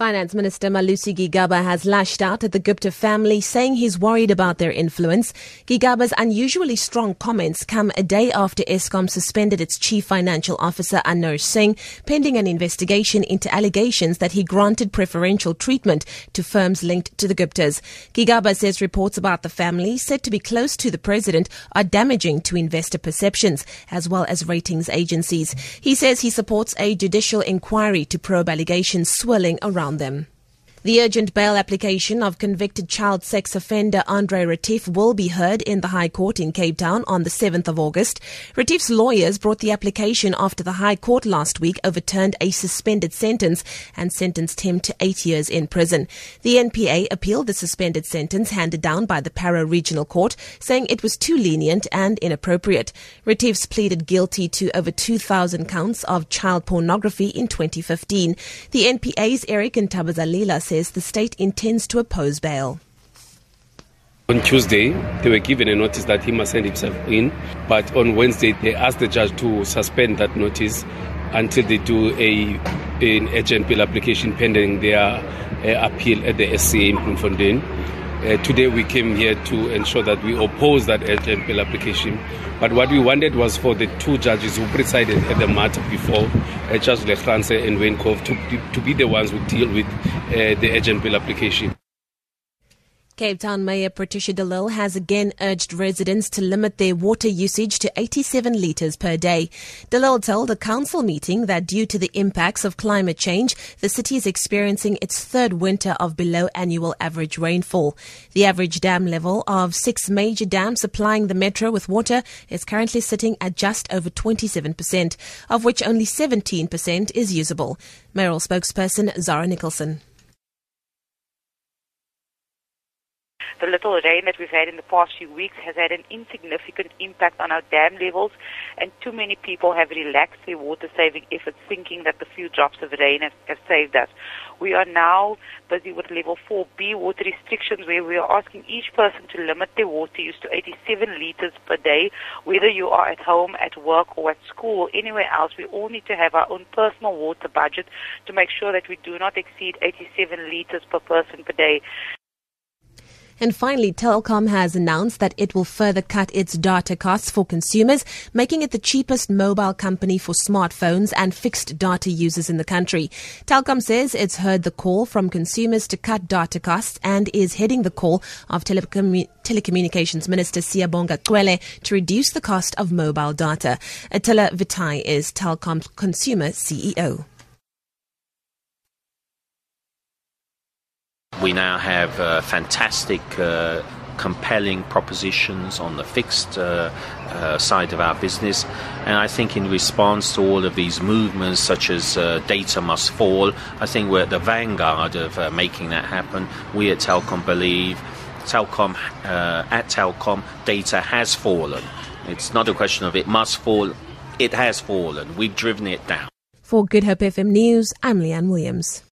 Finance Minister Malusi Gigaba has lashed out at the Gupta family, saying he's worried about their influence. Gigaba's unusually strong comments come a day after Eskom suspended its chief financial officer Anoj Singh, pending an investigation into allegations that he granted preferential treatment to firms linked to the Guptas. Gigaba says reports about the family, said to be close to the president, are damaging to investor perceptions as well as ratings agencies. He says he supports a judicial inquiry to probe allegations swirling around around them. The urgent bail application of convicted child sex offender Andre Retief will be heard in the High Court in Cape Town on the 7th of August. Retief's lawyers brought the application after the High Court last week overturned a suspended sentence and sentenced him to eight years in prison. The NPA appealed the suspended sentence handed down by the Paarl Regional Court, saying it was too lenient and inappropriate. Retief's pleaded guilty to over 2,000 counts of child pornography in 2015. The NPA's Eric Ntabazalila says the state intends to oppose bail. On Tuesday, they were given a notice that he must send himself in, but on Wednesday, they asked the judge to suspend that notice until they do a an urgent bail application pending their uh, appeal at the SCA in Bloemfontein. Uh, today we came here to ensure that we oppose that urgent bail application. But what we wanted was for the two judges who presided at the matter before, uh, Judge Lechanse and Wayne Cove, to, to be the ones who deal with uh, the urgent bail application. Cape Town Mayor Patricia de Lille has again urged residents to limit their water usage to 87 litres per day. De Lille told a council meeting that due to the impacts of climate change, the city is experiencing its third winter of below annual average rainfall. The average dam level of six major dams supplying the metro with water is currently sitting at just over 27%, of which only 17% is usable. Mayoral spokesperson Zara Nicholson. The little rain that we've had in the past few weeks has had an insignificant impact on our dam levels, and too many people have relaxed their water saving efforts thinking that the few drops of rain have, have saved us. We are now busy with level 4B water restrictions where we are asking each person to limit their water use to 87 liters per day, whether you are at home, at work, or at school, or anywhere else. We all need to have our own personal water budget to make sure that we do not exceed 87 liters per person per day. And finally, Telkom has announced that it will further cut its data costs for consumers, making it the cheapest mobile company for smartphones and fixed data users in the country. Telkom says it's heard the call from consumers to cut data costs and is heading the call of telecom- Telecommunications Minister Siyabonga Cwele to reduce the cost of mobile data. Attila Vitai is Telkom's consumer CEO. We now have uh, fantastic, uh, compelling propositions on the fixed uh, uh side of our business. And I think, in response to all of these movements, such as uh, data must fall, I think we're at the vanguard of uh, making that happen. We at Telkom believe. Telkom, at Telkom, data has fallen. It's not a question of it must fall, it has fallen. We've driven it down. For Good Hope FM News, I'm Leanne Williams.